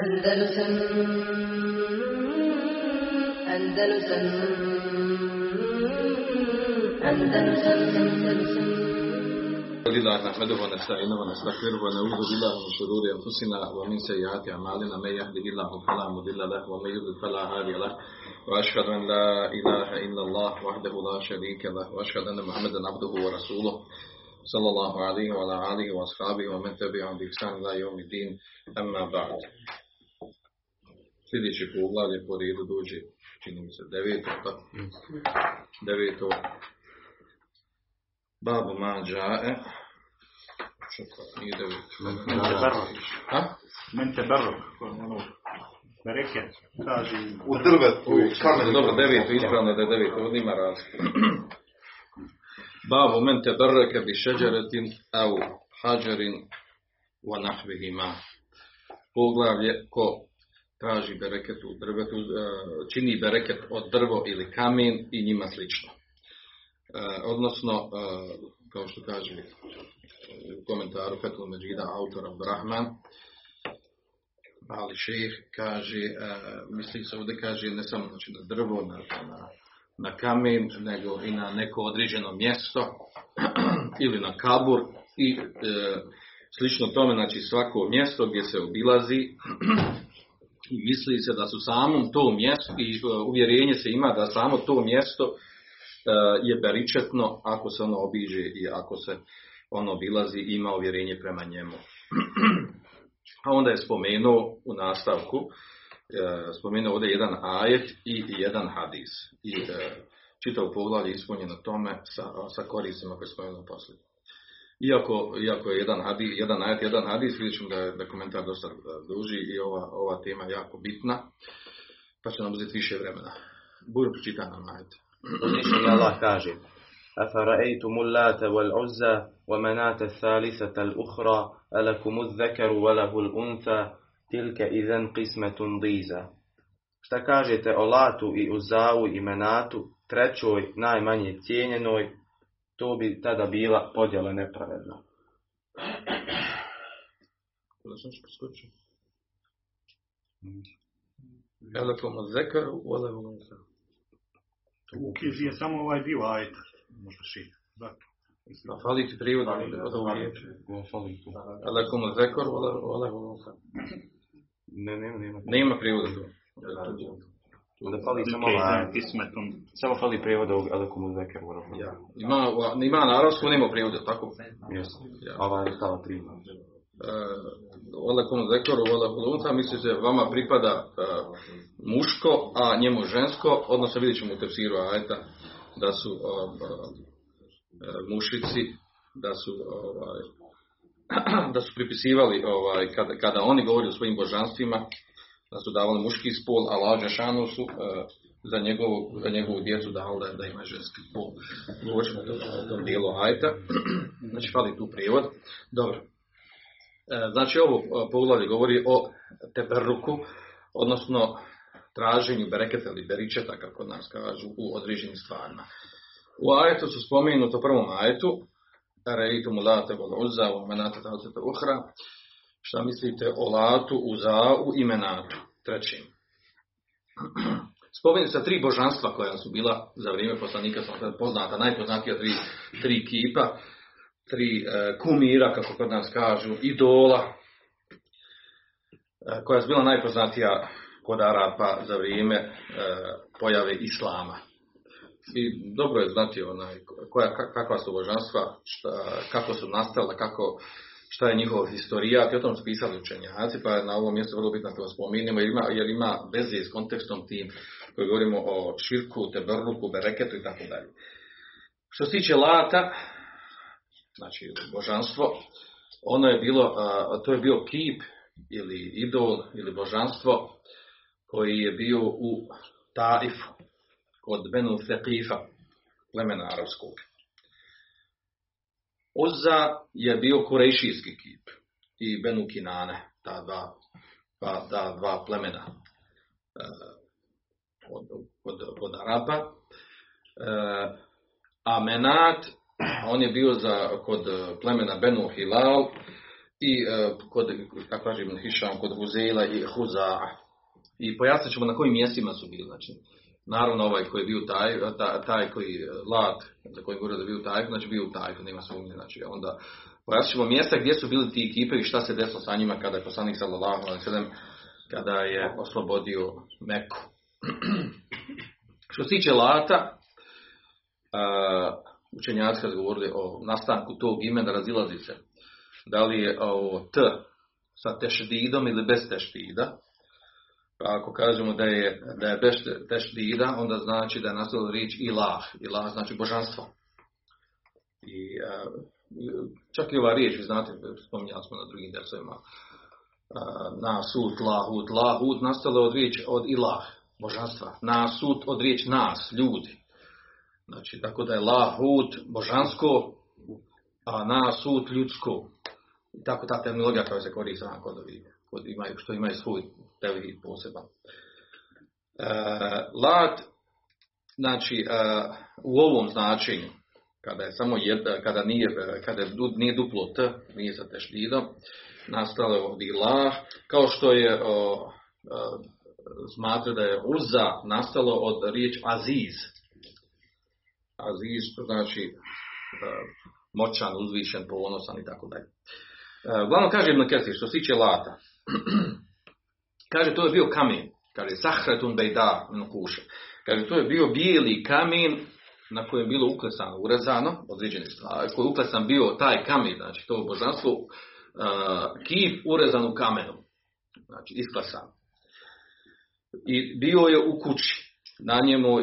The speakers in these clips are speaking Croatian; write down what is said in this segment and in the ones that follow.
Andalusam Andalusam Andalusam Andalusam لله نحمده ونستعينه ونستغفره ونعوذ بالله من شرور أنفسنا ومن سيئات أعمالنا. من يهده الله فلا مضل له ومن يضلل فلا هادي له. وأشهد أن لا إله إلا الله وحده لا شريك له. وأشهد أن محمدا عبده ورسوله صلى الله عليه وعلى آله وأصحابه ومن تبعهم بإحسان إلى يوم الدين. أما بعد. Sljedeći poglavlje po redu dođe, čini mi se, deveto, tako? Deveto, babu mađae, što nije deveto. Men teberruk. Ha? Men teberruk. Ono, bereket. Kaže, U drvetu, u kamenu. Dobro, deveto, ispravno da je deveto, ovdje ima razlike. Babu men te bi šeđeretin au hađarin wa nahvihima. Poglavlje ko traži bereket u drvetu, e, čini bereket od drvo ili kamen i njima slično. E, Odnosno, e, kao što kaže u komentaru Fetul Međida autor Abdurrahman, Ali šeh kaže, misli se ovdje kaže ne samo znači, na drvo, na, na, na kamen, nego i na neko određeno mjesto ili na kabur i e, slično tome, znači svako mjesto gdje se obilazi i misli se da su samom to mjesto i e, uvjerenje se ima da samo to mjesto e, je beričetno ako se ono obiđe i ako se ono obilazi ima uvjerenje prema njemu. A onda je spomenuo u nastavku, e, spomenuo ovdje jedan ajet i jedan hadis. I čitav poglavlje ispunjeno tome sa, sa koristima koje spomenuo poslije. Iako, iako je jedan, hadis, jedan ajet, jedan hadis, vidjet ćemo da je, da je komentar dosta e, duži i ova, ova tema je jako bitna, pa će nam uzeti više vremena. Budu pročita nam ajet. Uzvišeni Allah kaže أفرأيتم اللات والعزى ومناة الثالثة الأخرى ألكم الذكر وله الأنثى تلك إذا قسمة ضيزى Šta kažete o Latu i Uzavu i Menatu, trećoj, najmanje cijenjenoj, to bi tada bila podjela nepravedna. Da sam što preskočio. Elakom zekar, olevom unsa. u knjizi je samo ovaj dio ajta. Možda šit. Zato. Pa fali ti prijevod od ovog riječi. Fali tu. Elakom zekar, olevom unsa. Ne, ne, nema. Nema prijevoda tu. Da fali samo ovaj, kismetun. samo fali prijevod ovog Alekum Zeker u Ja. Ima, ima na arabskom, nema prijevoda, tako? Jesu. Ja. Ova je stava tri. Olekom zekoru, olekom unsa, misli se vama pripada e, muško, a njemu žensko, odnosno vidjet ćemo u tefsiru ajeta da su o, e, mušici, da su ovaj, da su pripisivali ovaj, kada, kada oni govori o svojim božanstvima, da su davali muški spol, a lađa šanu su e, za, njegovu, za njegovu djecu davali da, da ima ženski spol. Govorit ćemo o tom, dijelu ajta. Znači, fali tu prijevod. Dobro. E, Znači, ovo e, poglavlje govori o teberruku, odnosno traženju bereketa ili beričeta, kako nas kažu, u određenim stvarima. U ajetu su spomenuto u prvom ajetu, Rejtu mu late vol uzza, u menate uhra, šta mislite o latu, uzau i menatu, trećim. Spomenuti sa tri božanstva koja su bila za vrijeme poslanika, sam poznata, najpoznatija tri, tri kipa, tri e, kumira, kako kod nas kažu, idola, e, koja je bila najpoznatija kod Arapa za vrijeme e, pojave Islama. I dobro je znati onaj, koja, ka- kakva su božanstva, šta, kako su nastala, kako, šta je njihov historijat i o tom su pisali učenjaci, pa je na ovom mjestu vrlo bitno da spominjemo jer ima, jer ima veze s kontekstom tim koji govorimo o širku, tebrluku, bereketu i tako dalje. Što se tiče lata, znači božanstvo, ono je bilo, to je bio kip ili idol ili božanstvo koji je bio u Taifu, kod Benu Feqifa, plemena arapskog. Uzza je bio kurejšijski kip i Benu Kinane, ta dva, ta, ta dva plemena e, od, od, od Arapa. E, a Menat, on je bio za, kod plemena Benu Hilal i e, kod, kako kaže Ibn Hišam, kod Huzela i Huza'a. I pojasnit ćemo na kojim mjestima su bili. Znači, naravno ovaj koji je bio taj, ta- taj koji je Lat, za koji da je bio taj, znači bio u taj, nema sumnje. Znači, onda ćemo mjesta gdje su bili ti ekipe i šta se desilo sa njima kada je poslanik sallallahu alejhi ve kada je oslobodio Meku. Što se tiče Lata, a, učenjaci kad govorili o nastanku tog imena razilazi se. Da li je ovo T sa tešdidom ili bez tešdida. Pa ako kažemo da je, da je bez tešdida, onda znači da je nastala riječ ilah. Ilah znači božanstvo. I čak i ova riječ, vi znate, spominjali smo na drugim desovima, nasut, lahut, lahut, nastalo od riječ od ilah, božanstva. Nasut od riječ nas, ljudi. Znači, tako da je lahut božansko, a nasut ljudsko. I tako ta terminologija koja se koristi kod ovih, imaju, što imaju svoj tevhid poseban. E, lat, znači, e, u ovom značenju, kada je samo jedna, kada nije, kada nije duplo t, nije sa tešdidom, nastalo je od ilah, kao što je o, o, smatra da je uza nastalo od riječ aziz. Aziz, što znači e, moćan, uzvišen, ponosan i tako dalje. E, Uglavnom kaže Ibn što se tiče lata, kaže to je bio kamen, kaže sahretun bejda min kuše. Kaže to je bio bijeli kamen na kojem je bilo uklesano, urezano, određene stvari, koji je uklesan bio taj kamen, znači to božanstvo, uh, kip urezan u kamenu, znači isklesan. I bio je u kući. Na njemu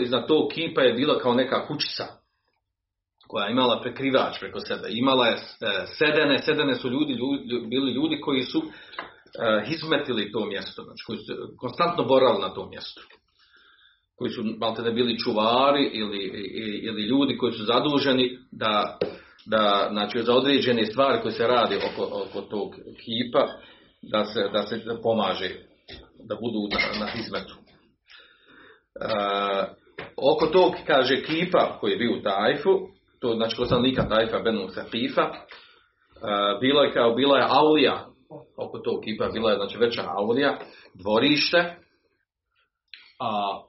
iznad, to, kipa je bila kao neka kućica koja je imala prekrivač preko sebe. Imala je e, sedene, sedene su ljudi, ljudi bili ljudi koji su e, izmetili to mjesto, znači koji su konstantno boravili na tom mjestu. Koji su malte ne bili čuvari ili, ili ljudi koji su zaduženi da, da znači za određene stvari koje se radi oko, oko tog kipa da se, da se pomaže da budu na, na izmetu. E, oko tog, kaže, kipa koji je bio u Tajfu, to znači kod stanovnika Tajfa, Benu Safifa, e, bilo je kao, bila je aulija, oko tog kipa bila je znači veća aulija, dvorište, a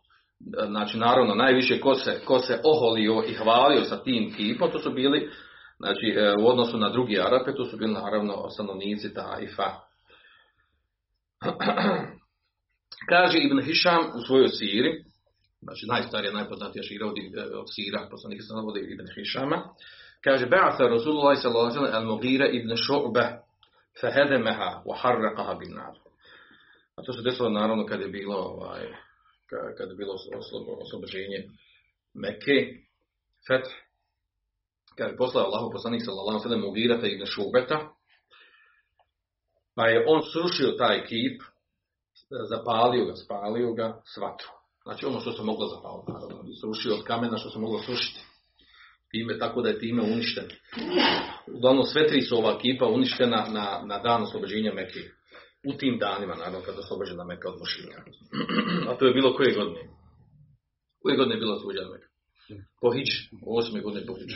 znači naravno najviše ko se, ko se oholio i hvalio sa tim kipom, to su bili znači e, u odnosu na drugi Arape, to su bili naravno stanovnici Tajfa. Kaže Ibn Hišam u svojoj siri, znači najstarija, najpoznatija šira od, od sira, poslanika se navodi Ibn Hišama, kaže, Ba'atha Rasulullah sallam al-Mughira ibn Šu'be, fahedemaha wa harraqaha bin nar. A to se desilo naravno kad je bilo ovaj, ka- kad je bilo oslo- oslobođenje Mekke, Feth, kad je poslao Allahu poslanik sallallahu wa sallam Mughirata ibn Šu'beta, pa je on srušio taj kip, zapalio ga, spalio ga s. Znači ono što se moglo zapaliti, naravno. Srušio od kamena što se moglo srušiti. Time, tako da je time uništen. Uglavnom sve tri su ova kipa uništena na, na dan oslobođenja Mekke. U tim danima, naravno, kada je oslobođena Meka od mušrika. A to je bilo koje godine? Koje godine je bilo oslobođena Meka? Po Hidž, osme godine po Hidž.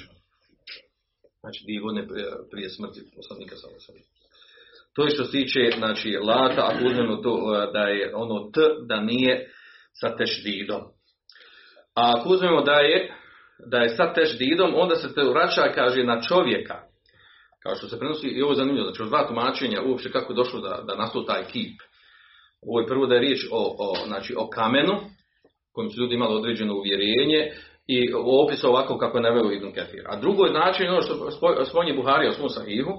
Znači dvije godine prije, prije smrti poslanika sellem. To je što se tiče, znači, lata, ako uzmemo to e, da je ono t, da nije sa tešdidom. A ako uzmemo da je, da je sa tešdidom, onda se to vraća, kaže, na čovjeka. Kao što se prenosi, i ovo je zanimljivo, znači, od dva tumačenja uopće kako je došlo da, da nastao taj kip. Ovo je prvo da je riječ o, o, znači, o kamenu, kojim su ljudi imali određeno uvjerenje, i u opisu ovako kako je naveo Ibn Kathir. A drugo je način, ono što spo- spominje Buhari u svom sahihu,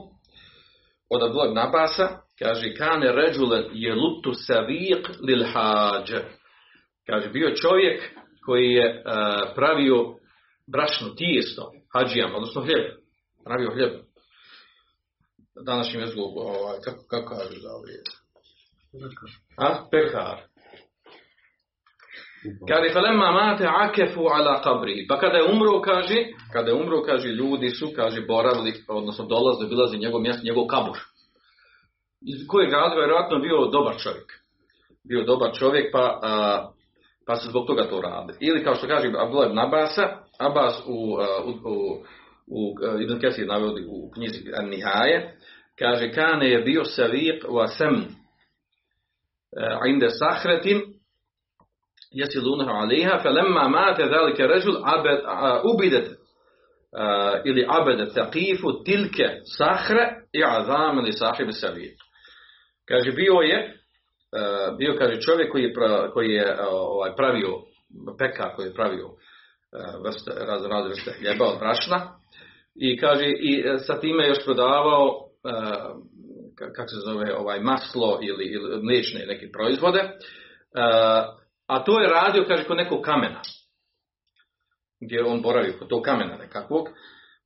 od Abdullah ibn Abasa, kaže, kane ređulen je lutu saviq lil hađe. Kaže, bio čovjek koji je e, pravio brašno tijesto, hađijama, odnosno hljeb. Pravio hljeb. Današnjim jezikom, ovaj, kako, kako kažeš da ovdje? A? Pekar. Kaže, falemma mate akefu ala qabri. Pa kada je umro, kaže, kada je umro, kaže, ljudi su, kaže, boravili, odnosno dolaze, bilazi njegov mjesto, njegov kabur. Iz kojeg razloga vjerojatno bio dobar čovjek. Bio dobar čovjek, pa, a, pa se zbog toga to radi. Ili kao što kaže Abdullah ibn Abasa, Abbas u, a, u, u, u Ibn Kesir navodi u knjizi An-Nihaje, kaže, kane je bio saviq wa sam inde sahretin يسلونها عليها فلما مات ذلك الرجل عبد عبدت ili abed taqifu tilke sahre i azam li sahib saviq. Kaže, bio je, bio kaže čovjek koji je, koji je ovaj, pravio pekar, koji je pravio vrste, raz, raz vrste hljeba od brašna i kaže, i sa time još prodavao kako se zove, ovaj maslo ili, ili mliječne neke proizvode, a to je radio, kaže, kod nekog kamena gdje on boravio kod tog kamena nekakvog,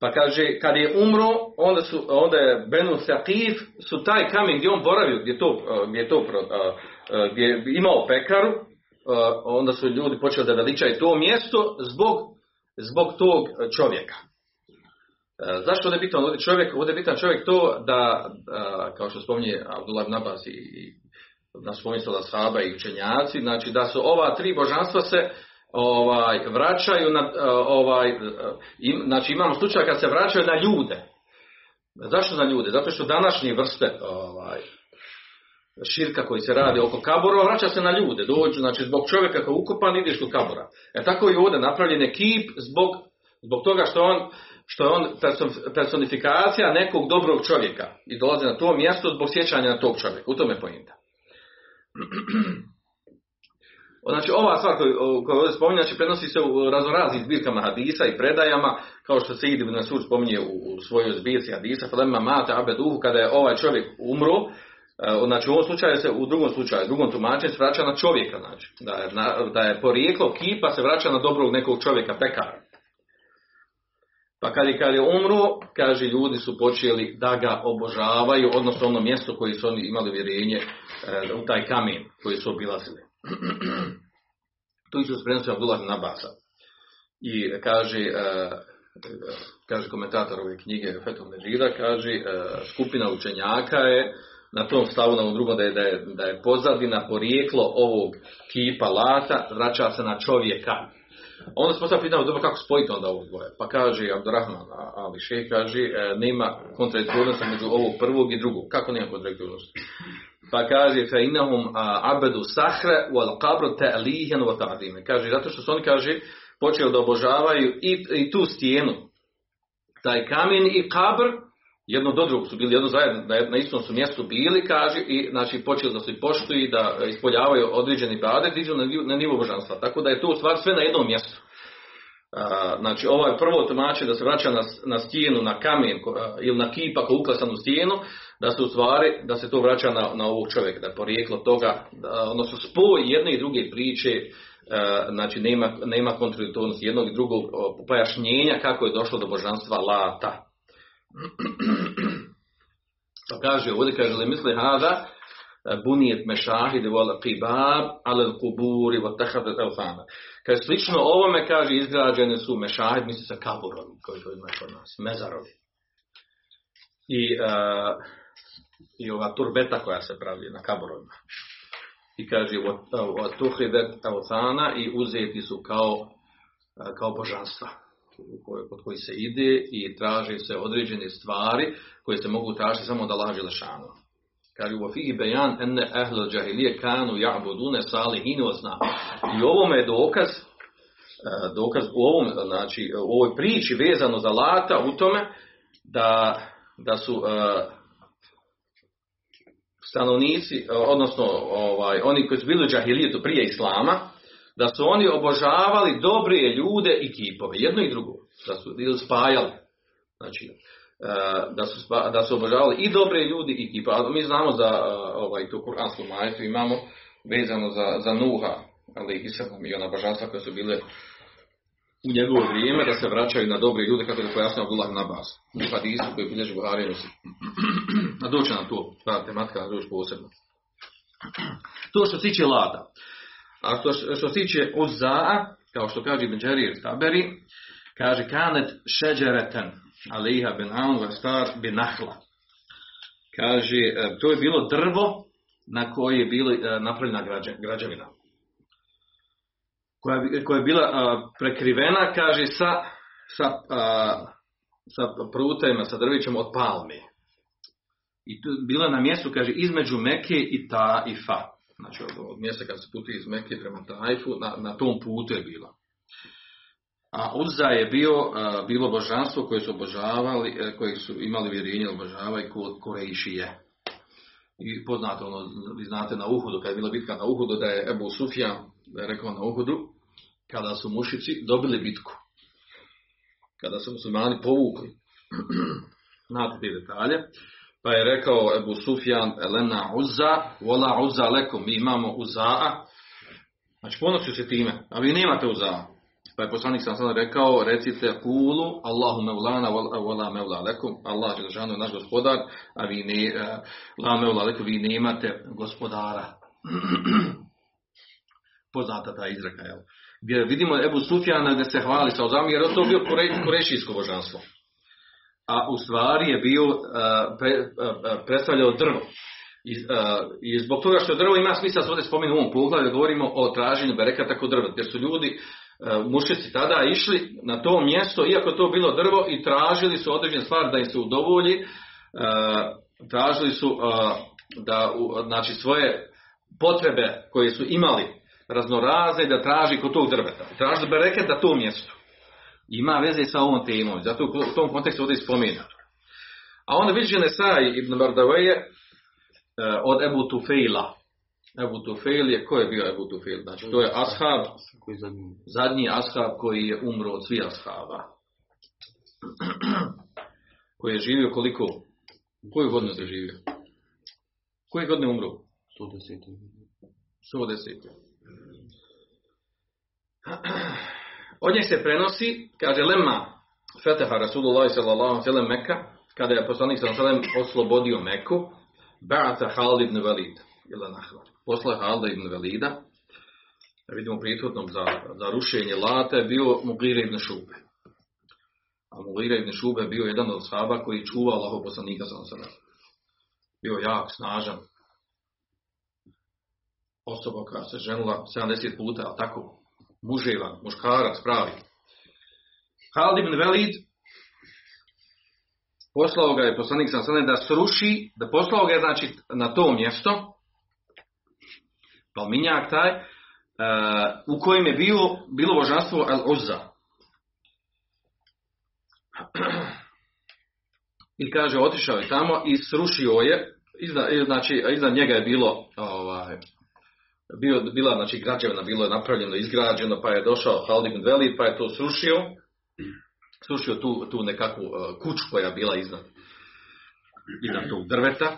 pa kaže, kad je umro, onda, su, onda je Benu Saqif, su taj kamen gdje on boravio, gdje, to, gdje, je to, gdje je imao pekaru, onda su ljudi počeli da veličaju to mjesto zbog, zbog tog čovjeka. Zašto ovdje je bitan ovdje čovjek? Ovdje je bitan čovjek to da, kao što spominje Abdullah Nabas i, na spominje Saba i učenjaci, znači da su ova tri božanstva se ovaj, vraćaju na, ovaj, im, znači imamo slučaj kad se vraćaju na ljude. Zašto na ljude? Zato što današnje vrste ovaj, širka koji se radi oko kabora vraća se na ljude. Dođu, znači zbog čovjeka koji je ukopan ideš u kabora. E tako i ovdje napravljen je kip zbog, zbog toga što on što je on personifikacija nekog dobrog čovjeka i dolazi na to mjesto zbog sjećanja na tog čovjeka. U tome je. Znači ova stvar koju ovdje spominje, znači prenosi se u raznoraznim zbirkama hadisa i predajama, kao što se Idib Nasur spominje u, svojoj zbirci hadisa, Falema Mate Abeduhu, kada je ovaj čovjek umro, e, znači u ovom slučaju se, u drugom slučaju, u drugom tumačenju se vraća na čovjeka, znači, da je, na, da je porijeklo kipa se vraća na dobrog nekog čovjeka, pekara. Pa kad je, kad je umro, kaže, ljudi su počeli da ga obožavaju, odnosno ono mjesto koje su oni imali vjerenje e, u taj kamen koji su obilazili. tu isto se prenosi Abdullah Nabasa. I kaže, e, kaže komentator ove knjige Fetul Međida, kaže, e, skupina učenjaka je na tom stavu, na ovom drugom, da je, da je, da je pozadina porijeklo ovog kipa lata, vraća se na čovjeka. Onda smo sad pitali, dobro, kako spojiti onda ovo dvoje? Pa kaže Abdurrahman Ali Šeh, kaže, nema kontradiktornosti među ovog prvog i drugog. Kako nema kontradiktornosti? Pa kaže fa innahum abedu sahre wal qabru ta'lihan wa ta'zime. Kaže zato što su oni kaže počeli da obožavaju i, i tu stijenu. Taj kamen i kabr jedno do drugog su bili jedno zajedno, na istom su mjestu bili, kaže, i znači počeli da se poštuju i da ispoljavaju određeni bade, dižu na, na nivo božanstva. Tako da je to u stvari sve na jednom mjestu. Znači ovaj prvo tumači da se vraća na, na stijenu, na kamen ili na kipa koji uklesan u stijenu, da se u stvari, da se to vraća na, na ovog čovjeka, da je porijeklo toga, da, odnosno spoj jedne i druge priče, e, znači nema, nema kontradiktornosti jednog i drugog pojašnjenja kako je došlo do božanstva Lata. Pa kaže, ovdje kaže, li misli hada, bunijet mešahide wal qibab ala kuburi wa tahadat elfana. Kaže, slično ovome, kaže, izgrađene su mešahid, misli sa kaburom, koji to ima kod nas, mezarovi. I uh, i ova turbeta koja se pravi na kaborovima. I kaže tuhidet autana i uzeti su kao, kao božanstva kod koji se ide i traži se određene stvari koje se mogu tražiti samo da laži lešanu. Kaže u fihi bejan enne ehle džahilije kanu ja'budune salihinu osna. I ovome je dokaz dokaz u ovom, znači, u ovoj priči vezano za lata u tome da, da su stanovnici, odnosno ovaj, oni koji su bili u džahilijetu prije islama, da su oni obožavali dobre ljude i kipove, jedno i drugo, da su ili spajali. Znači, e, da su, da su obožavali i dobre ljudi i kipove. Mi znamo za e, ovaj, tu kuransku majetu, imamo vezano za, za Nuha, ali i i ona božanstva koje su bile u njegovo vrijeme da se vraćaju na dobre ljude kako je pojasnio Abdullah Nabas u hadisu koji bilježi Buhari nosi. A doće na to, ta tematika na doći posebno. To što se tiče lada. A što, što se tiče Uzza'a, kao što kaže Ibn Jarir Taberi, kaže kanet šeđereten aliha ben aun star bin nahla. Kaže, e, to je bilo drvo na koje je bilo e, napravljena građevina koja, koja je bila prekrivena, kaže, sa, sa, sa prutajima, sa drvićem od palmi. I tu bila na mjestu, kaže, između Mekke i Taifa. Znači, od, mjesta kad se putuje iz Mekke prema Taifu, na, na tom putu je bila. A Uzza je bio, bilo božanstvo koje su obožavali, e, koji su imali vjerenje obožavaju kod Korejšije. I poznato ono, vi znate na Uhudu, kad je bila bitka na Uhudu, da je Ebu je rekao na Uhudu, kada su mušici dobili bitku. Kada su muslimani povukli. Znate te detalje. Pa je rekao Ebu Sufjan, Elena Uzza, vola Uzza lekom, mi imamo Uzza'a. Znači ponosu se time, a vi nemate Uzza'a. Pa je poslanik sam sada rekao, recite kulu, Allahu meulana, vola meula lekum, Allah je naš gospodar, a vi ne, eh, la meula lekum, vi nemate gospodara. Poznata ta izreka, jel? Gdje vidimo Ebu Sufjana gdje se hvali sa Ozami, jer je to bio kore, korešijsko božanstvo. A u stvari je bio, uh, pre, uh, predstavljao drvo. I, I zbog toga što drvo ima smisla, se ovdje spomenu u ovom poglavlju, govorimo o traženju berekata kod drva, jer su ljudi mušici tada išli na to mjesto, iako to bilo drvo, i tražili su određene stvari da im se udovolji, uh, tražili su uh, da znači svoje potrebe koje su imali raznorazne da traži kod tog drveta. Traži bereket na tom mjestu. Ima veze sa ovom temom, zato u tom kontekstu ovdje spomenuto. A onda vidiš Nesai ibn Bardaveje od Ebu Tufejla. Ebu Tufejl je, ko je bio Ebu Tufejl? Znači, to je ashab, zadnji? ashab koji je umro od svih ashaba. koji je živio koliko? Koju godinu je živio? Koje godine umro? 110. 110. Od njeg se prenosi, kaže Lema Feteha Rasulullah sallallahu sallam Mekka, kada je poslanik sallam oslobodio Meku, Ba'ata Halid ibn Velid, ili Nahla. Posle Halida ibn Velida, da vidimo prethodnom za, za rušenje Lata, je bio Mugire ibn Šube. A Mugire ibn Šube je bio jedan od sahaba koji čuva Allahov poslanika sallallahu sallam. Bio jak, snažan, osoba koja se ženila 70 puta, a tako muževa, muškarac, pravi. Halid ibn Velid poslao ga je poslanik sam sada da sruši, da poslao ga je znači na to mjesto, palminjak taj, uh, u kojem je bio, bilo božanstvo Al-Uzza. I kaže, otišao je tamo i srušio je, iznad, znači, iznad njega je bilo ovaj, bio, bila znači građevina, bilo je napravljeno, izgrađeno, pa je došao Halid ibn Velid, pa je to srušio, srušio tu, tu nekakvu uh, kuću koja je bila iznad, iznad tog drveta,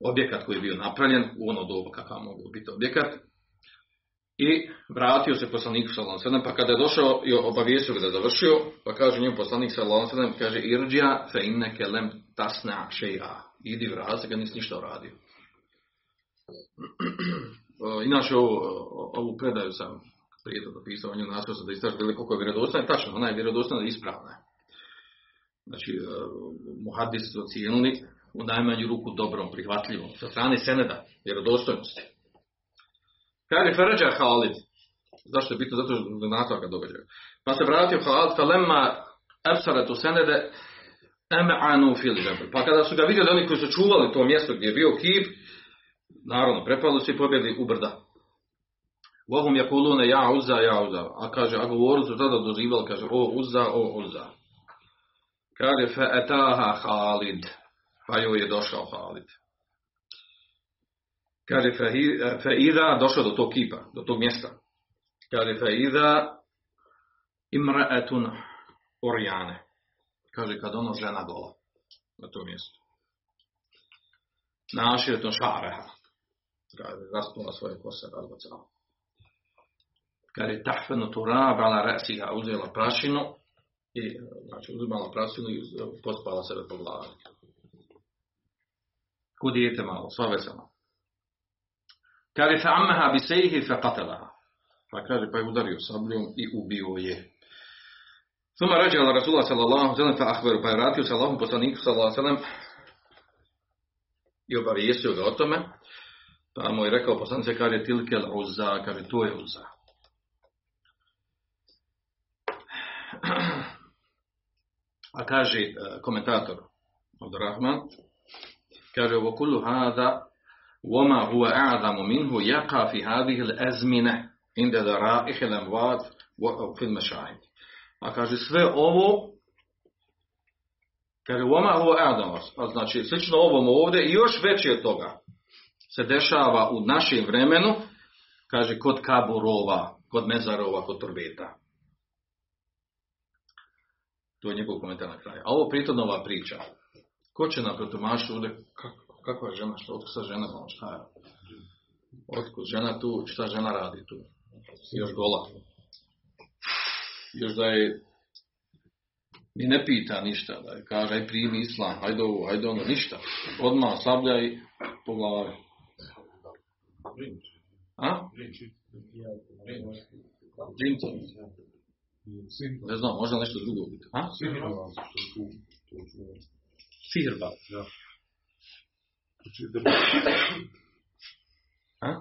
objekat koji je bio napravljen, u ono doba kakav mogu biti objekat, i vratio se poslaniku sallallahu pa kada je došao i obavijestio ga da je završio, pa kaže njemu poslanik sallallahu kaže irđija fe inneke lem tasna šeja. Idi vrati se, ga nisi ništa uradio. Inače, ovu, ovu predaju sam prije toga pisao, on je sam da istražili koliko je vjerodostojna, tačno, ona je vjerodostojna ispravna. Znači, muhadis su ocijenili u najmanju ruku dobrom, prihvatljivom, sa strane seneda, vjerodostojnosti. Kaže Feređa Halid, zašto je bitno, zato što nastavka događaja. Pa se vratio Halid, fa lemma ebsaretu senede, em'anu fil. Pa kada su ga vidjeli oni koji su čuvali to mjesto gdje je bio kip, naravno, prepali su i pobjegli u brda. Vohum je kulune ja uza, ja uza. A kaže, a govoru su tada dozivali, kaže, o uza, o uza. Kaže, fe etaha Halid. Pa je došao Halid. Kaže, fe, fe ida, došao do tog kipa, do tog mjesta. Kaže, fe ida imraetun orjane. Kaže, kad ono žena gola na tom mjestu. Naširetun šareha kaže, raspala svoje kose, razbacala. Kaže, tahfenu turab ala resiha, uzela prašinu, i, znači, uzimala prašinu i pospala sebe po glavi. Kud dijete malo, sva vesela. Kaže, fa ammeha bi sejhi fa qatalaha. Pa kaže, pa je udario sabljom i ubio je. Suma rađala Rasulullah sallallahu sallam fa ahveru, pa je vratio se Allahom poslaniku sallallahu sallam i obavijestio ga o tome. Pa mu je rekao poslanice, kaže tilkel uzza, kaže to je uzza. A kaže komentator Abdurrahman, Kaže, وَكُلُّ هَذَا وَمَا هُوَ أَعْظَمُ مِنْهُ يَقَى فِي هَذِهِ الْأَزْمِنَ عند ذرائح الأموات وفي المشاهد. A kaže, sve ovo Kaže, oma ovo Adamas, a znači slično ovom ovdje i još veće od toga se dešava u našem vremenu, kaže, kod kaburova, kod mezarova, kod turbeta. To je njegov komentar na kraju. A ovo pritom nova priča. Ko će nam protumašiti ovdje, kako, kakva je žena, što, otkud sa žena, šta je? Otkud žena tu, šta žena radi tu? Još gola. Još da je ni ne pita ništa, da je kaže, aj primi islam, hajde ovo, hajde ono, ništa. Odmah sablja i po glavi. A? Ne znam, možda nešto drugo biti. A? Sihirba. A?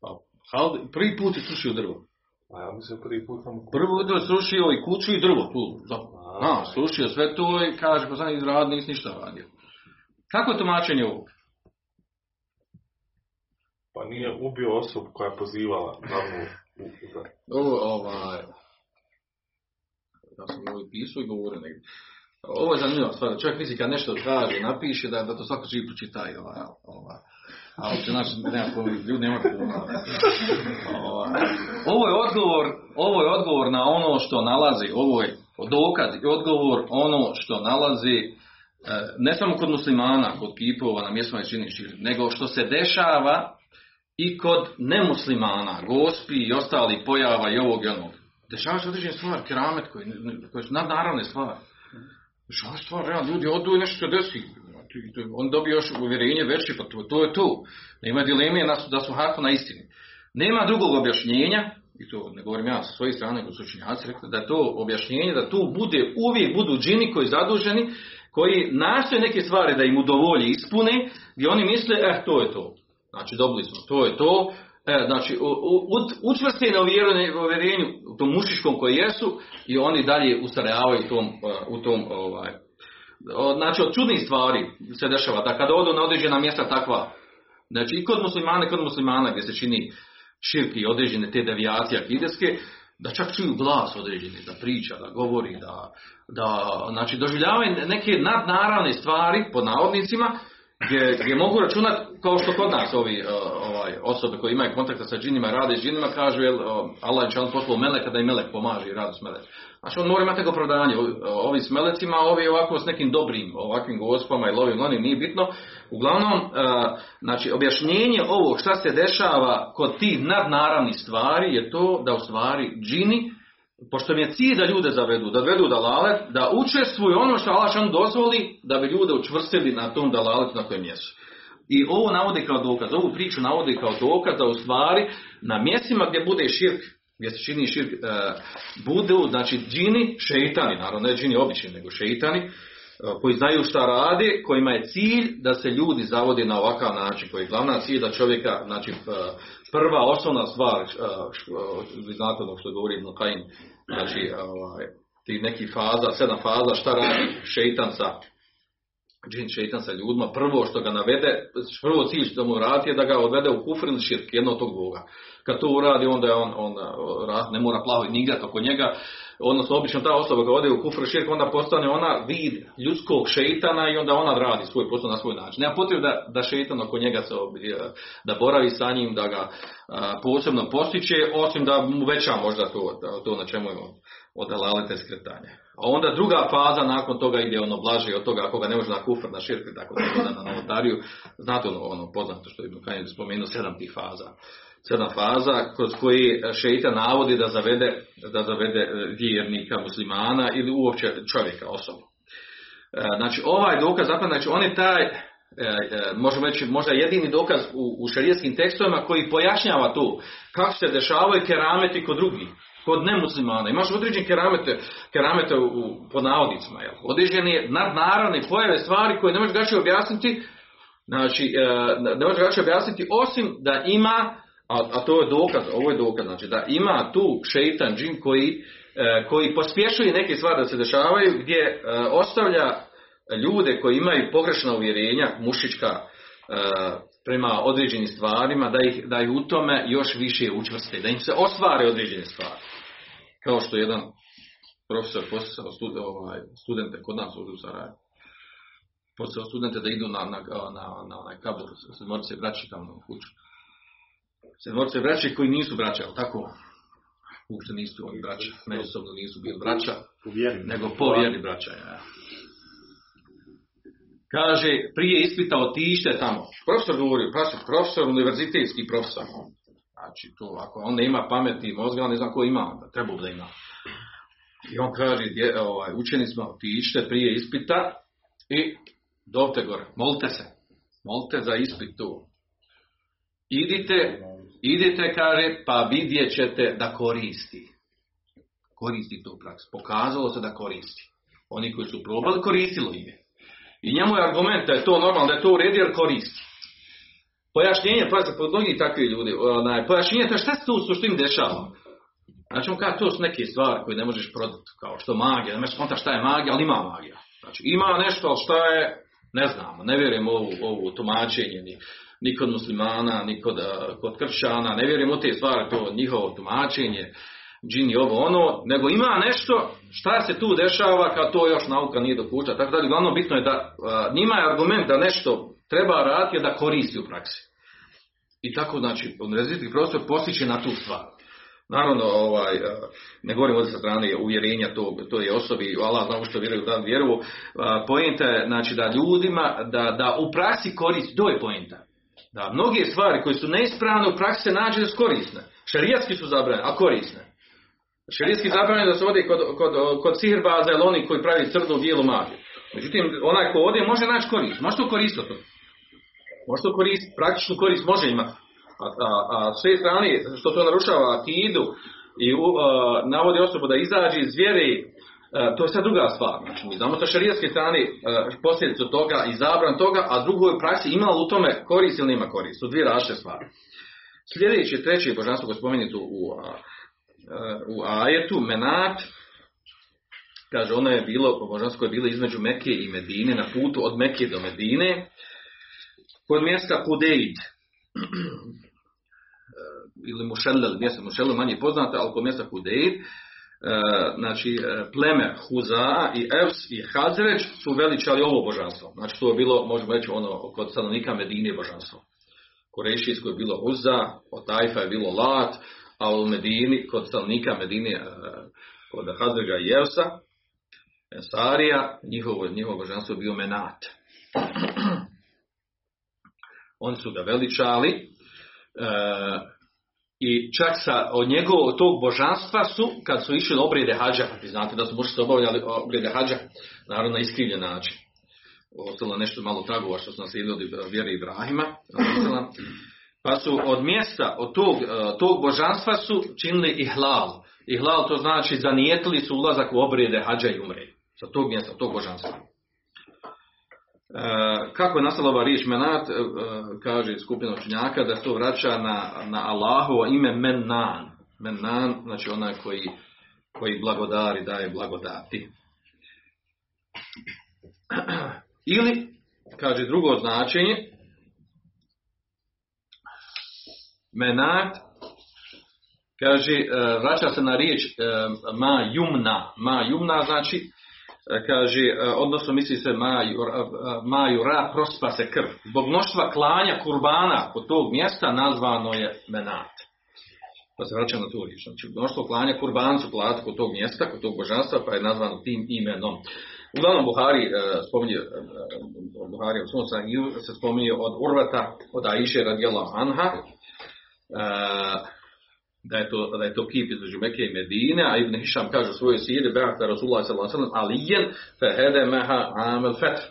Pa, Halid, prvi put je srušio drvo. A ja mislim prvi put sam... Prvo je srušio i kuću i drvo tu. A, srušio sve to i kaže, pa sam izrad, nisi ništa radio. Kako je tumačenje ovog? Pa nije ubio osobu koja je pozivala glavnu u. Ovo, ovaj... Ja sam ovo i pisao i govorio negdje. Ovo je zanimljiva stvar. Čovjek misli kad nešto kaže, napiše da, da to svako živi pročita i ovaj, ovaj. A uopće znači, nema ljudi nema. Ovo je odgovor, ovo je odgovor na ono što nalazi, ovo je dokaz i odgovor ono što nalazi e, ne samo kod muslimana, kod kipova na mjestima i čini širi, nego što se dešava i kod nemuslimana, gospi i ostalih pojava i ovog i onog. Dešava se određene stvari, keramet koji, koje su nadnaravne stvari. Stvar, realno, ljudi odu i nešto se desi. On dobije još uvjerenje veće, pa to, to je to. Nema dileme da su, hako na istini. Nema drugog objašnjenja, i to ne govorim ja sa svoje strane, nego su učenjaci rekli, da je to objašnjenje, da tu bude, uvijek budu džini koji zaduženi, koji nastoje neke stvari da im udovolje ispune, gdje oni misle, eh, to je to. Znači, dobili smo, to je to. E, znači, učvrste na uvjerenju, u tom mušičkom koji jesu i oni dalje ustrajavaju u tom, e, u tom ovaj, znači od čudnih stvari se dešava, da kada odu na određena mjesta takva, znači i kod muslimana i kod muslimana gdje se čini širki određene te devijacije akideske, da čak čuju glas određeni, da priča, da govori, da, da znači doživljavaju neke nadnaravne stvari, pod navodnicima, gdje, gdje mogu računati, kao što kod nas ovi uh, ovaj, osobe koji imaju kontakta sa džinima, rade s džinima, kažu, jel, uh, Allah je čan poslao meleka da im melek pomaže i radi s melekom. Znači on mora imati neko opravdanje, ovi, ovi s melecima, ovi ovako s nekim dobrim, ovakvim gospama ili ovim onim, nije bitno. Uglavnom, znači objašnjenje ovog šta se dešava kod tih nadnaravnih stvari je to da u stvari džini, pošto im je cilj da ljude zavedu, da vedu dalalet, da učestvuju ono što Allah dozvoli, da bi ljude učvrstili na tom dalaletu na kojem jesu. I ovo navodi kao dokaz, ovu priču navodi kao dokaz da u stvari na mjestima gdje bude širk, gdje se čini širk, e, budu, znači džini, šeitani, naravno ne džini obični, nego šeitani, e, koji znaju šta rade, kojima je cilj da se ljudi zavode na ovakav način, koji je glavna cilj da čovjeka, znači e, prva osnovna stvar, e, što- vi znate ono što govori Ibn Qayyim, znači ovaj, ti neki faza, sedam faza, šta radi šeitan sa džin šeitan sa ljudima, prvo što ga navede, prvo cilj što mu radi je da ga odvede u kufr ili širk, jedno od tog dvoga. Kad to uradi, onda je on, on a, ne mora plaviti nigdje oko njega, odnosno obično ta osoba kad ode u kufr i širk, onda postane ona vid ljudskog šeitana i onda ona radi svoj posao na svoj način. Nema potrebe da, da šeitan oko njega se da boravi sa njim, da ga a, posebno postiče, osim da mu veća možda to, to na čemu je on od dalalete skretanja. A onda druga faza nakon toga ide ono blaže od toga ako ga ne može na kufr, na širk, tako da na novotariju. Znate ono, ono poznato što je Ibn spomenuo, sedam tih faza. Sedam faza kroz koji šeita navodi da zavede, da zavede e, vjernika, muslimana ili uopće čovjeka, osobu. E, Znači ovaj dokaz zapravo, znači on je taj, e, e, možemo reći, možda jedini dokaz u, u šarijetskim tekstovima koji pojašnjava to kako se dešavaju kerameti kod drugih, kod nemuslimana. Imaš određene keramete, keramete u, u, navodnicima, jel? određene nadnaravne pojave stvari koje ne možeš drugačije objasniti, znači e, ne možeš drugačije objasniti osim da ima, a, a to je dokaz, ovo je dokaz, znači da ima tu šeitan, džin koji, e, koji pospješuje neke stvari da se dešavaju, gdje e, ostavlja ljude koji imaju pogrešna uvjerenja, mušička, e, prema određenim stvarima, da ih, da ih u tome još više učvrste, da im se ostvare određene stvari. Kao što jedan profesor posao ovaj, studente kod nas u Sarajevu. Posao studente da idu na, na, na, na onaj kabur, sedmorice braći tamo u kuću. Sedmorice braći koji nisu braća, ali tako? Uopšte nisu oni braća, međusobno nisu bili braća, nego po vjeri braća. Ja. Kaže, prije ispita otište tamo. Profesor govori, profesor, profesor, univerzitetski profesor. Znači, to, ako on ne ima pameti i mozga, ne znam ko ima, onda treba da ima. I on kaže, dje, ovaj, učenicima otište prije ispita i dovte gore, molite se. Molite za ispit tu. Idite, idite, kaže, pa vidjet ćete da koristi. Koristi tu praksu. Pokazalo se da koristi. Oni koji su probali, koristilo im je. I njemu je argument da je to normalno, da je to u redu jer koristi. Pojašnjenje, pa se pod mnogi takvi ljudi, onaj, pojašnjenje to šta se tu u suštini dešava. Znači on kaže, to su neke stvari koje ne možeš prodati, kao što magija, ne možeš skonta šta je magija, ali ima magija. Znači ima nešto, ali šta je, ne znamo, ne vjerujem ovu, ovu tumačenje, ni, ni kod muslimana, ni kod, a, kod kršćana, ne vjerujem u te stvari, to njihovo tumačenje, džini ovo ono, nego ima nešto šta se tu dešava kad to još nauka nije dokuča, tako da uglavnom bitno je da a, njima je argument da nešto treba raditi, da koristi u praksi. I tako, znači, univerzitetski prostor postiče na tu stvar. Naravno, ovaj, a, ne govorim ovdje sa strane uvjerenja to, to je osobi, Allah zna u što vjeruju, da vjeruju. Poenta je, znači, da ljudima, da, da u praksi koristi, to je poenta. Da mnoge stvari koje su neispravne u praksi se nađe da su korisne. Šerijatski su zabranjene, a korisne. Šerijski zabranjeno da se ode kod, kod, kod sihirbaza ili oni koji pravi crnu bijelu magiju. Međutim, onaj ko ode može naći korist. Može to koristiti. Može to koristiti, praktičnu korist može imati. A, a, a s sve strane, što to narušava akidu i u, a, navodi osobu da izađe iz vjere, to je sad druga stvar. Znači, mi znamo sa šarijatske strane a, posljedicu toga i zabran toga, a drugo je praksi imalo u tome korist ili nema korist. To dvije različite stvari. Sljedeće, treće božanstvo koje spomenuto u, a, u ajetu, menat, kaže ono je bilo, božansko je bilo između Mekke i Medine, na putu od Mekke do Medine, kod mjesta Hudeid, ili Mušellel, mjesto Mušellel manje poznato, ali kod mjesta Hudeid, znači pleme Huza i Evs i Hazreć su veličali ovo božanstvo. Znači to je bilo, možemo reći, ono kod stanovnika Medine božanstvo. Korešijsko je bilo Huza, od Tajfa je bilo Lat, a u Medini, kod stanovnika Medine, kod Hazređa i Evsa, Sarija, njihovo, njihovo božanstvo je bio Menat. Oni su ga veličali e, i čak sa od njegovog tog božanstva su, kad su išli obrede hađa, vi znate da su mušci obavljali obrede hađa, naravno na iskrivljen način. Ostalo nešto malo tragova što su naslijedili od vjere Ibrahima, pa su od mjesta, od tog, tog božanstva su činili ihlal. Ihlal to znači zanijetili su ulazak u obrede hađa i umre. Sa tog mjesta, tog božanstva. E, kako je nastala ova riječ menat, e, kaže skupina učenjaka da to vraća na, na Allahovo ime mennan. Mennan, znači onaj koji, koji blagodari, daje blagodati. Ili, kaže drugo značenje, menat, kaže, e, vraća se na riječ ma jumna. Ma jumna znači kaže, odnosno misli se maju ra, prospa se krv. Zbog mnoštva klanja kurbana kod tog mjesta nazvano je menat. Pa se vraća na tu riječ. Znači, mnoštvo klanja kurban su plati kod tog mjesta, kod tog božanstva, pa je nazvano tim imenom. Uglavnom Buhari spominje, Buhari u svom se spominje od Urvata, od Aisha radijallahu anha, da je to, da je to kip između Mekke i Medine, a Ibn Hišam kaže u svojoj siri, Be'ata Rasulullah s.a.v. alijen fehede meha amel fetr.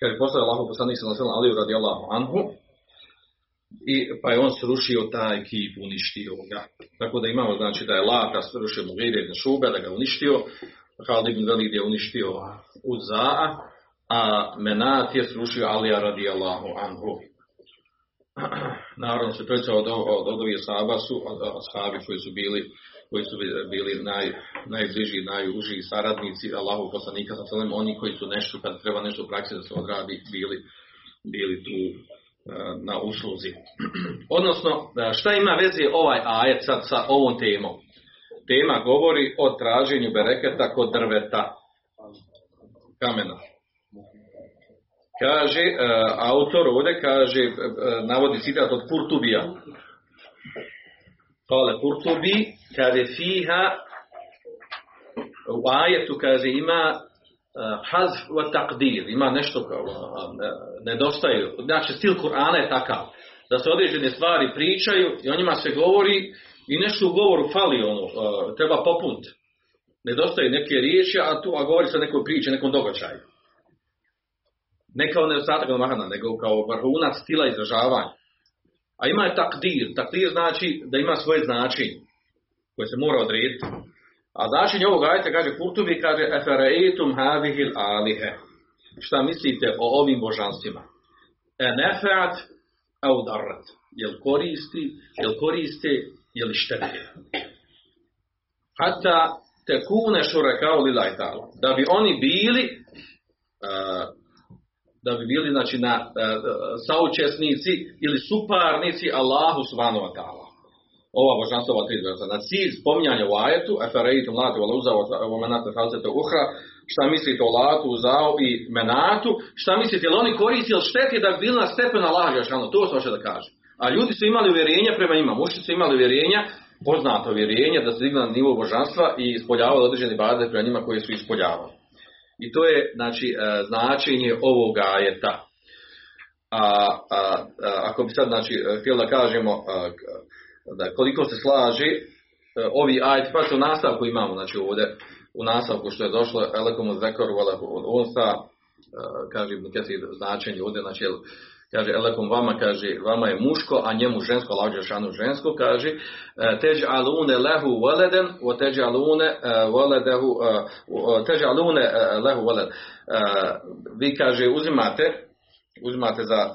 Kaže, poslao Allahu poslanik s.a.v. Aliju radijallahu anhu, i pa je on srušio taj kip, uništio ga. Tako da imamo, znači, da je Lata srušio Mugire ibn Šube, da ga uništio, Khalid ibn Velid je uništio Uza'a, a Menat je srušio Alija radijallahu anhu. naravno se trojica od, od, od ovih sahaba su koji su bili koji su bili naj, najbliži, najuži saradnici Allahu poslanika sa selem, oni koji su nešto, kada treba nešto u praksi da se odradi, bili, bili tu e, na usluzi. Odnosno, e, šta ima veze ovaj ajet sad sa ovom temom? Tema govori o traženju bereketa kod drveta, kamena. Kaže, e, autor ovdje kaže, navodi citat od Kurtubija. Kale Kurtubi, kaže fiha, u ajetu kaže ima hazf wa taqdir, ima nešto kao nedostaje. Znači stil Kur'ana je takav da se određene stvari pričaju i o njima se govori i nešto u govoru fali ono, treba popunt. Nedostaje neke riječi, a tu a govori se o nekoj priči, nekom događaju. Ne kao nedostatak mahana, nego kao vrhunac stila izražavanja. A ima je takdir. Takdir znači da ima svoje značenje koje se mora odrediti. A značenje ovog ajta kaže Kurtubi, kaže Efereitum havihil alihe. Šta mislite o ovim božanstvima? E nefeat au darrat. Jel koristi, jel koriste, jel štete. Hata te kune šure kao lilaj Da bi oni bili da bi bili znači, na, saučesnici ili suparnici Allahu subhanahu wa ta'ala ova božanstva ova tri Na cilj spominjanja u ajetu, efereitu mlati u luza u menatu falsete uhra, šta mislite o latu, zao i menatu, šta mislite, jel oni koristili šteti da bi bili na stepen Allah Žešanu, to se hoće da kaže. A ljudi su imali uvjerenja prema njima, mušci su imali uvjerenja, poznato uvjerenje da su digli na nivo božanstva i ispoljavali određene bade prema njima koje su ispoljavali. I to je znači e, značenje ovoga ajeta. A, a, ako bi sad znači htjeli da kažemo da koliko se slaži e, ovi ajti, pa se u nastavku imamo, znači ovdje u nastavku što je došlo, elekom zekoru, unsa, e, kaže Ibn značenje ovdje, znači kaže elekom vama, kaže vama je muško, a njemu žensko, lađe šanu žensko, kaže e, teđ alune lehu veleden, o teđ alune veledehu, teđ alune lehu veled. Vi, kaže, uzimate, uzimate za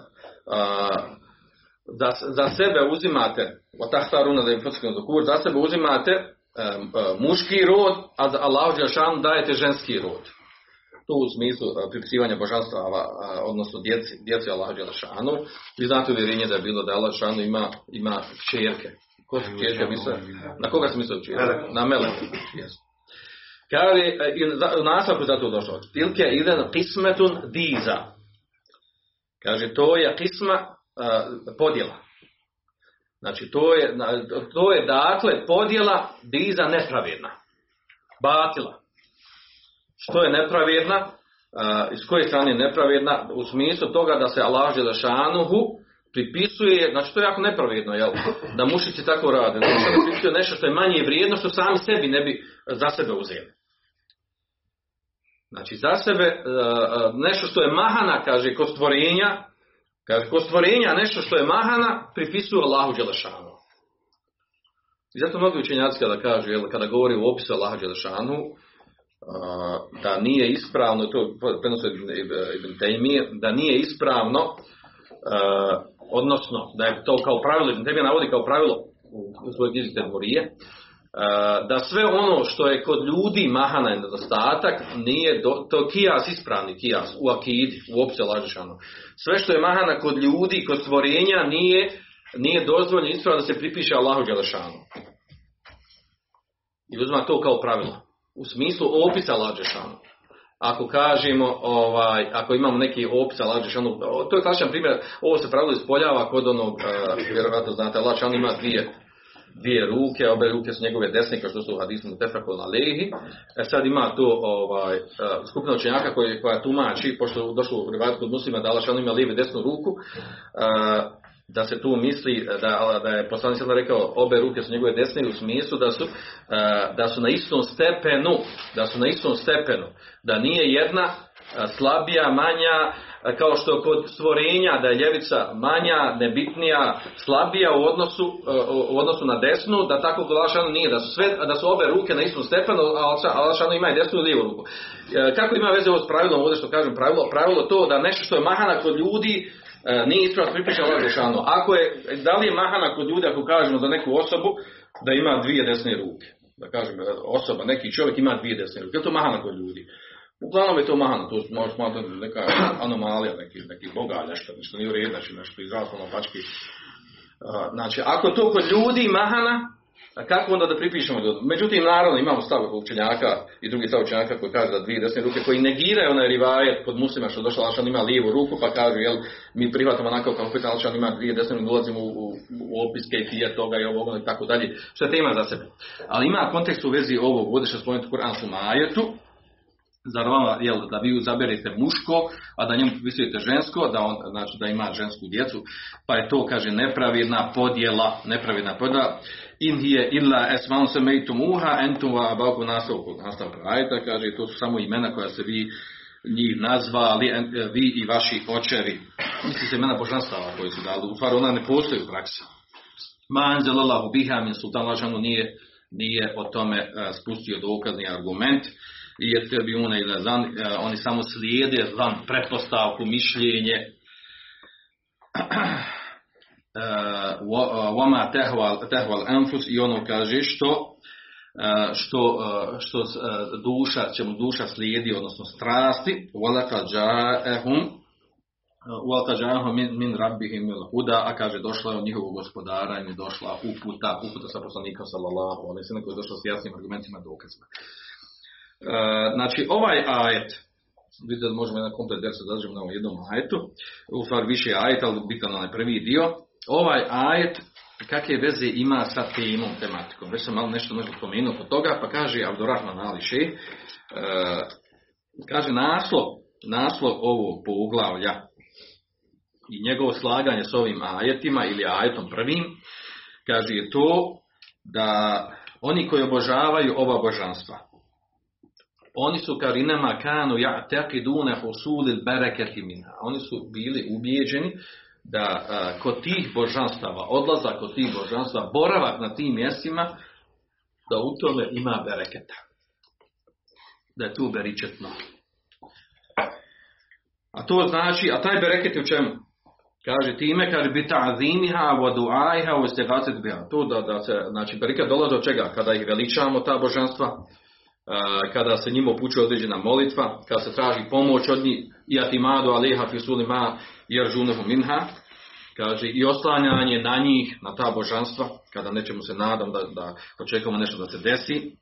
za, za sebe uzimate otahtaruna da je kur, za sebe uzimate e, muški rod, a za Đelšanu dajete ženski rod. To u smislu e, pripisivanja božanstva, odnosno djeci, djeci Allah Đelšanu. Vi znate uvjerenje da je bilo da Allah Đelšanu ima, ima čerke. Ko su čerke misle? Na koga se misle čerke? Na. Yes. Kaže, e, u nastavku zato došlo. Tilke idem kismetun diza. Kaže, to je kisma podjela. Znači, to je, to je dakle podjela diza nepravedna. Batila. Što je nepravedna? Iz koje strane je nepravedna? U smislu toga da se Allah šanuhu pripisuje, znači to je jako nepravedno, jel? Da mušici tako rade. Znači se pripisuje nešto što je manje vrijedno, što sami sebi ne bi za sebe uzeli. Znači za sebe, nešto što je mahana, kaže, kod stvorenja, Kaže, kod stvorenja nešto što je mahana, pripisuju Allahu Đelešanu. I zato mnogi učenjaci kada kažu, jel, kada govori o opisu Allahu Đelešanu, da nije ispravno, to prenosuje Ibn Taymi, da nije ispravno, odnosno da je to kao pravilo, Ibn Taymi navodi kao pravilo u svojoj knjizi Tedmurije, da sve ono što je kod ljudi mahana i nedostatak, nije do, to kijas ispravni kijas u akidi, opće lažišano. Sve što je mahana kod ljudi, kod stvorenja, nije, nije dozvoljeno ispravno da se pripiše Allahu Đelešanu. I uzma to kao pravilo. U smislu opisa lađešanu. Ako kažemo, ovaj, ako imamo neki opis lađešanu, to je klasičan primjer, ovo se pravilo ispoljava kod onog, vjerojatno znate, lađešan ima dvije dvije ruke, obe ruke su njegove desne, kao što su u hadisu na lehi. E sad ima to ovaj, e, skupina učenjaka koji, koja tumači, pošto došlo u rivajatu kod muslima da Allah ima lijeve desnu ruku, e, da se tu misli da, da je poslanik sada rekao obe ruke su njegove desne u smislu da su, e, da su na istom stepenu, da su na istom stepenu, da nije jedna slabija, manja, kao što kod stvorenja da je ljevica manja, nebitnija, slabija u odnosu, u odnosu na desnu, da tako kod nije, da su, sve, da su obe ruke na istom stepenu, a Lašanu ima i desnu i lijevu ruku. E, kako ima veze ovo s pravilom, ovdje što kažem pravilo? Pravilo to da nešto što je mahana kod ljudi, e, nije ispravno pripiše Allah Žešanu. Ako je, da li je mahana kod ljudi ako kažemo za neku osobu da ima dvije desne ruke? Da kažem, e, osoba, neki čovjek ima dvije desne ruke. Je to mahana kod ljudi? Uglavnom je to mahana, to može smatrati neka anomalija, neki, neki boga, nešto, nešto nije u redu, znači nešto na pački. A, Znači, ako to kod ljudi mahana, a kako onda da pripišemo? Međutim, naravno, imamo stav učenjaka i drugi stav učenjaka koji kaže da dvije desne ruke, koji negiraju onaj rivajet kod muslima što došao Alšan ima lijevu ruku, pa kažu, jel, mi prihvatamo onako kao opet Alšan ima dvije desne ruke, ulazimo u, u, u opiske i fije toga i ovog i tako dalje, što je tema za sebe. Ali ima kontekst u vezi ovog, ovdje što spomenuti u Kur'anskom ajetu, Zar vama, jel, da vi izaberete muško, a da njemu pripisujete žensko, da on, znači da ima žensku djecu, pa je to, kaže, nepravidna podjela, nepravidna podjela. In hije illa esmaun se mejtum uha entum va abaku nastavku. Nastavka ajta, kaže, to su samo imena koja se vi njih nazvali, en- vi i vaši očevi. Misli se imena božanstava koji su dali. U stvari ona ne postoji u praksi. Ma anzelallahu biha min sultan nije, nije o tome e, spustio dokazni argument i je tebi una ili zan, e, oni samo slijede zan, pretpostavku, mišljenje E, wa- wama tehval, anfus i ono kaže što e, što, e, što e, duša, čemu duša slijedi, odnosno strasti, walaka ja'ahum Ualka džahom min, min rabbihim il huda, a kaže došla je od njihovog gospodara je došla uputa, uputa sa poslanikom sallallahu alaihi sallam koja je došla s jasnim argumentima i dokazima. E, znači ovaj ajet, vidite da možemo jedan komplet versa da zadržimo na ovom jednom ajetu, u stvari više ajet, ali bitan onaj prvi dio. Ovaj ajet kakve veze ima sa temom, tematikom. Već sam malo nešto možda spomenuo kod toga, pa kaže Abdurrahman Ali Šeh, e, kaže naslov, naslov ovog poglavlja i njegovo slaganje s ovim ajetima ili ajetom prvim, kaže je to da oni koji obožavaju ova božanstva, oni su karinama kanu ja tekidune husulil bereketi minha. Oni su bili ubijeđeni da a, kod tih božanstava, odlazak kod tih božanstva, boravak na tim mjestima, da u tome ima bereketa. Da je tu beričetno. A to znači, a taj bereket je u čemu? Kaže time, kaže bi ta'zimiha wa du'aiha wa istighatsat biha. To da, da se, znači bereket dolazi od čega? Kada ih veličamo ta božanstva, kada se njima upućuje određena molitva, kada se traži pomoć od njih, i atimadu aleha fi sulima jer minha, kaže, i oslanjanje na njih, na ta božanstva, kada nećemo se nadam da, da očekujemo nešto da se desi,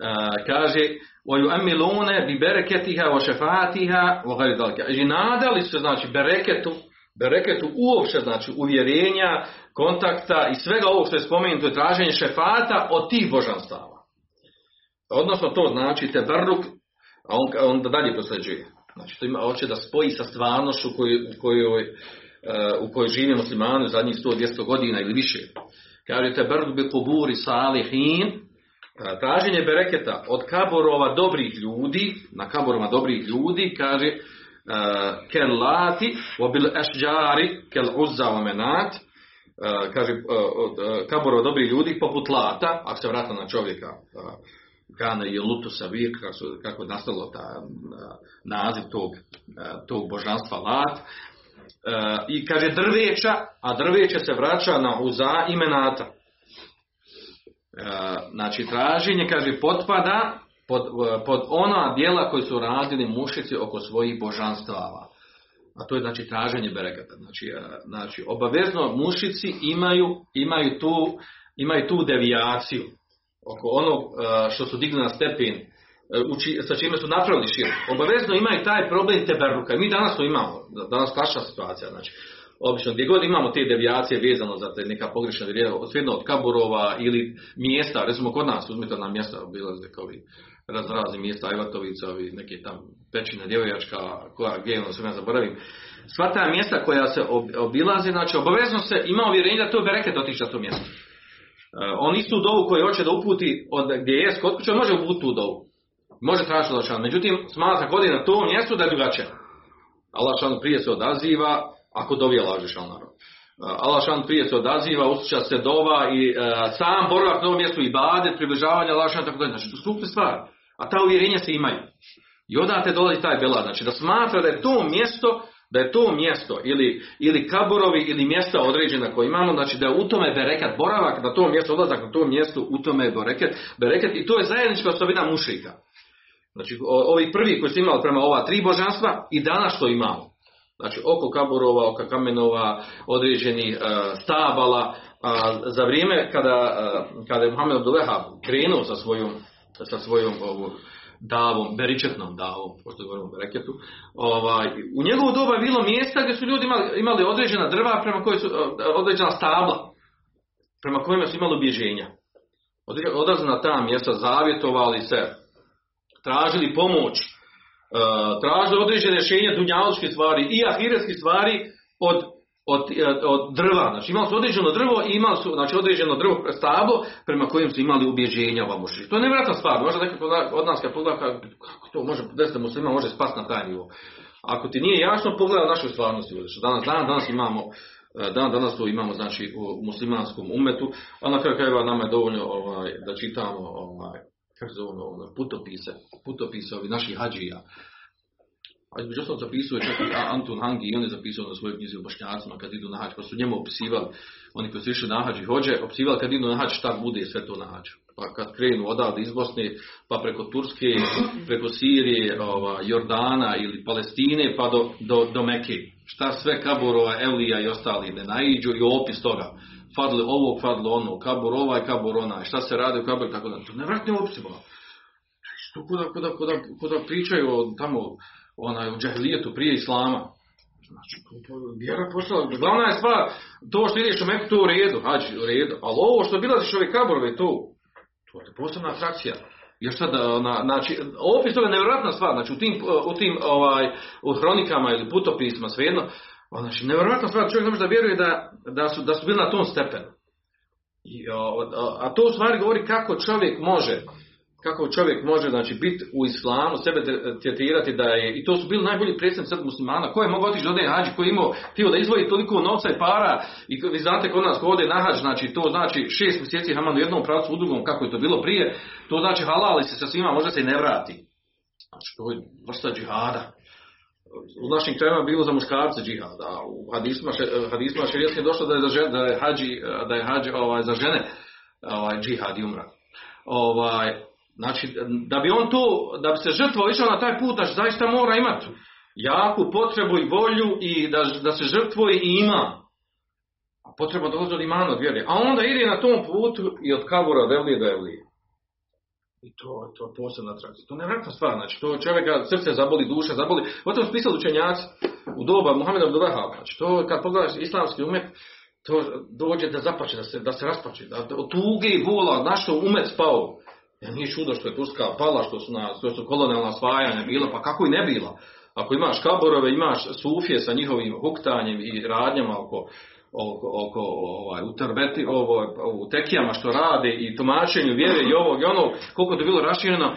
Uh, kaže oju emilune bi bereketiha o šefatiha o I nadali su znači bereketu, bereketu uopće znači uvjerenja, kontakta i svega ovog što je spomenuto je traženje šefata od tih božanstava. Odnosno, to znači teberruk, a on, on da dalje posljeđuje. Znači, to ima, hoće da spoji sa stvarnošću u kojoj, u kojoj, kojoj žive muslimani u zadnjih 100-200 godina ili više. Kaže, teberruk bi kuburi salihin, E, traženje bereketa od kaborova dobrih ljudi, na kaboroma dobrih ljudi, kaže e, kel lati, bil ešđari, kel uzza wa menat, e, kaže kaborova dobrih ljudi poput lata, ako se vrata na čovjeka, Gane je lutu savir, kako, kako je nastalo ta naziv tog, tog božanstva lat. I kaže drveća, a drveće se vraća na uza i menata. Znači, traženje, kaže, potpada pod, pod ona dijela koji su radili mušici oko svojih božanstava. A to je, znači, traženje berekata. Znači, znači obavezno mušici imaju, imaju, tu, imaju tu devijaciju oko onog što su digli na stepen, uči, sa čime su napravili šir. Obavezno imaju taj problem teberruka. Mi danas to imamo. Danas klasična situacija. Znači, obično gdje god imamo te devijacije vezano za te neka pogrešna vjerija, svejedno od kaburova ili mjesta, recimo kod nas, uzmite na mjesta, obilaze kao ovi razrazni mjesta, Ajvatovica, ovi neke tam pećina djevojačka, koja gdje ono sve ne zaboravim. Sva ta mjesta koja se obilaze, znači obavezno se ima uvjerenje da to bereket otići na to mjesto. Uh, on istu dovu koju hoće da uputi od gdje je kod kuće, on može uputiti tu dovu. Može tražiti Allah Međutim, smatra kod je na tom mjestu da je drugačije. Allah prije se odaziva, ako dovije Allah Žešanu. Allah šan prije se odaziva, usluša se dova i uh, sam boravak na ovom mjestu i bade, približavanje Allah šan tako dalje. Znači, to su stvari. A ta uvjerenja se imaju. I odate dolazi taj bela, znači da smatra da je to mjesto da je to mjesto ili, ili kaburovi ili mjesta određena koje imamo, znači da je u tome berekat, boravak na tom mjestu, odlazak na tom mjestu, u tome je bereket, bereket i to je zajednička osobina mušrika. Znači, ovi prvi koji su imali prema ova tri božanstva i danas što imamo. Znači, oko kaburova, oko kamenova, određenih e, stabala, a za vrijeme kada, e, kada je Muhammed Abdullah krenuo sa svojom, sa svojom ovom, davom, beričetnom davom, pošto govorimo o bereketu, ovaj, u njegovo doba je bilo mjesta gdje su ljudi imali, imali određena drva prema koje su, e, određena stabla, prema kojima su imali obježenja. Odlazili na ta mjesta, zavjetovali se, tražili pomoć, e, tražili određene rješenja dunjalučkih stvari i ahiretskih stvari od, od, e, od drva. Znači imali su određeno drvo i imali su znači, određeno drvo stablo prema kojem su imali ubježenja ova mušrika. To je nevjerojatna stvar. Možda nekako od nas kad pogleda kako to može desiti muslima može spasti na taj nivo. Ako ti nije jasno, pogledaj našu stvarnost ovdje. Što danas, danas, danas imamo e, Dan danas to imamo znači u muslimanskom umetu, a na kraju krajeva nama je dovoljno ovaj, da čitamo ovaj, kako zove ono, putopise, putopise naših hađija. A između ostalog zapisuje čak i Anton Hangi i on je zapisao na svojoj knjizi o bošnjacima kad idu na hađ, pa su njemu opisivali, oni koji su išli na hađ i hođe, opisivali kad idu na hađ šta bude sve to na hađ. Pa kad krenu odavde iz Bosne, pa preko Turske, preko Sirije, ova, Jordana ili Palestine, pa do, do, do Mekke. Šta sve kaburova, Evlija i ostali ne naiđu i opis toga. Fadli ovo, fadli ono, kabur ovaj, kabur onaj, šta se radi u kaburu, tako da. To nevratni opis bilo. Što kuda, kuda, kuda, kuda pričaju tamo onaj u džahilijetu prije islama. Znači, vjera postala, glavna je stvar, to što ideš u Meku, to u redu, hađi u redu, ali ovo što bilaziš ove kaborove, to, to je posebna atrakcija. Još sad, na, znači, opis toga je nevjerojatna stvar, znači u tim, u tim ovaj, u hronikama ili putopisma, svejedno, znači, nevjerojatna stvar, čovjek ne može da vjeruje da, da, su, da su bili na tom stepenu. I, a, a to u stvari govori kako čovjek može, kako čovjek može znači biti u islamu, sebe tretirati da je, i to su bili najbolji predstavnici sad muslimana, ko je mogao otići do hađi, ko je imao htio da izvoji toliko novca i para, i vi znate kod nas ko ode na hađ, znači to znači šest mjeseci haman u jednom pravcu, u drugom, kako je to bilo prije, to znači halali se sa svima, možda se i ne vrati. Znači to je vrsta džihada. U našim krajima bilo za muškarce džihad, a u hadisma, hadisma je došlo da je, za žene, da je hađi, da je hađi ovaj, za žene ovaj, džihad i umra. Ovaj, znači, da bi on to, da bi se žrtvo išao na taj put, znači zaista mora imati jaku potrebu i volju i da, da se žrtvuje i ima. A potreba dolazi od imana, od vjere. A onda ide na tom putu i od kabura od Evlije do Evlije. I to, to posebna atrakcija. To je nevjerojatna stvar. Znači, to čovjeka srce zaboli, duša zaboli. O tom su pisali učenjaci u doba Muhameda Abdullaha. Znači, to kad pogledaš islamski umet, to dođe da zapače, da se, da se raspače, da, da od tuge i bola, na što umet spao. Ja nije čudo što je Turska pala, što su, na, što su kolonijalna osvajanja bila, pa kako i ne bila. Ako imaš kaborove, imaš sufije sa njihovim huktanjem i radnjama oko, oko, oko ovaj, u trbeti, ovo, u tekijama što rade i tumačenju vjere i ovog i onog, koliko to bilo rašireno,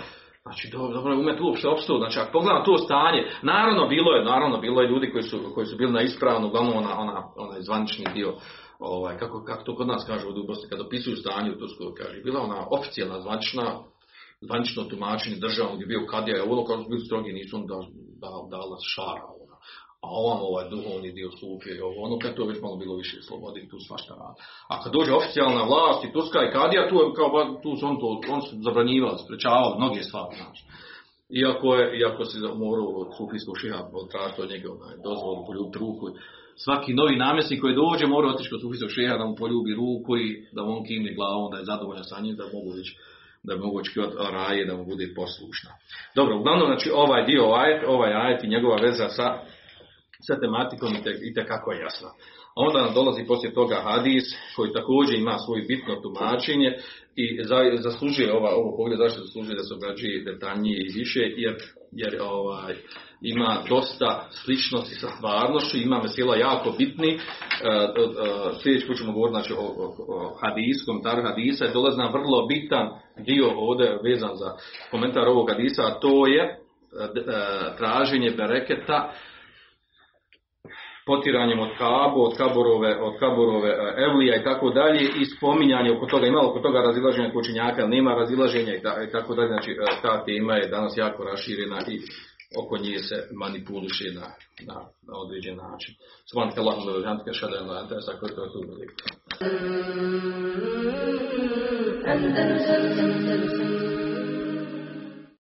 Znači, dobro, dobro je umet uopšte opstao. Znači, ako pogledam to stanje, naravno bilo je, naravno bilo je ljudi koji su, koji su bili na ispravnu, uglavnom ona, ona, onaj zvanični dio, ovaj, kako, kako to kod nas ovdje u Bosni, kad opisuju stanje u Turskoj, kaže, bila ona oficijalna, zvanična, zvanično tumačenje državnog gdje je bio kadija, ono kad su bili strogi, nisu on da, da, dala šara, ono. a ovam ovaj duhovni dio i ovo, ono kad to je već malo bilo više slobode i tu svašta radi. A kad dođe oficijalna vlast i Turska i Kadija, tu, kao, tu su on to, on su zabranjivali, sprečavali mnoge stvari. Iako, je, iako se morao od sufijskog tražiti od njega onaj, dozvolu poljubiti ruku, svaki novi namjesnik koji dođe mora otići kod sufijskog šiha da mu poljubi ruku i da on kimne glavom, da je zadovoljan sa njim, da mogu već da bi mogu očekivati raje, da mu bude poslušna. Dobro, uglavnom, znači ovaj dio, ovaj, ovaj ajet i njegova veza sa, sa tematikom i, te, i tekako je jasna. A onda nam dolazi poslije toga hadis koji također ima svoje bitno tumačenje i za, zaslužuje ova, ovo pogled zašto zaslužuje da se obrađuje detaljnije i više jer, jer ovaj, ima dosta sličnosti sa stvarnošću, ima mesela jako bitni. E, e, sljedeći put ćemo govoriti znači, o, o, o hadiskom, tar hadisa i dolazi nam vrlo bitan dio ovdje vezan za komentar ovog hadisa, a to je e, e, traženje bereketa potiranjem od Kabo, od Kaborove, od Kaborove e, Evlija i tako dalje i spominjanje oko toga, ima oko toga razilaženja počinjaka, nema razilaženja i tako dalje, znači e, ta tema je danas jako raširena i oko nje se manipuliše na, na, na određen način. Svan te da završantka šada na anta, sa koje to je tu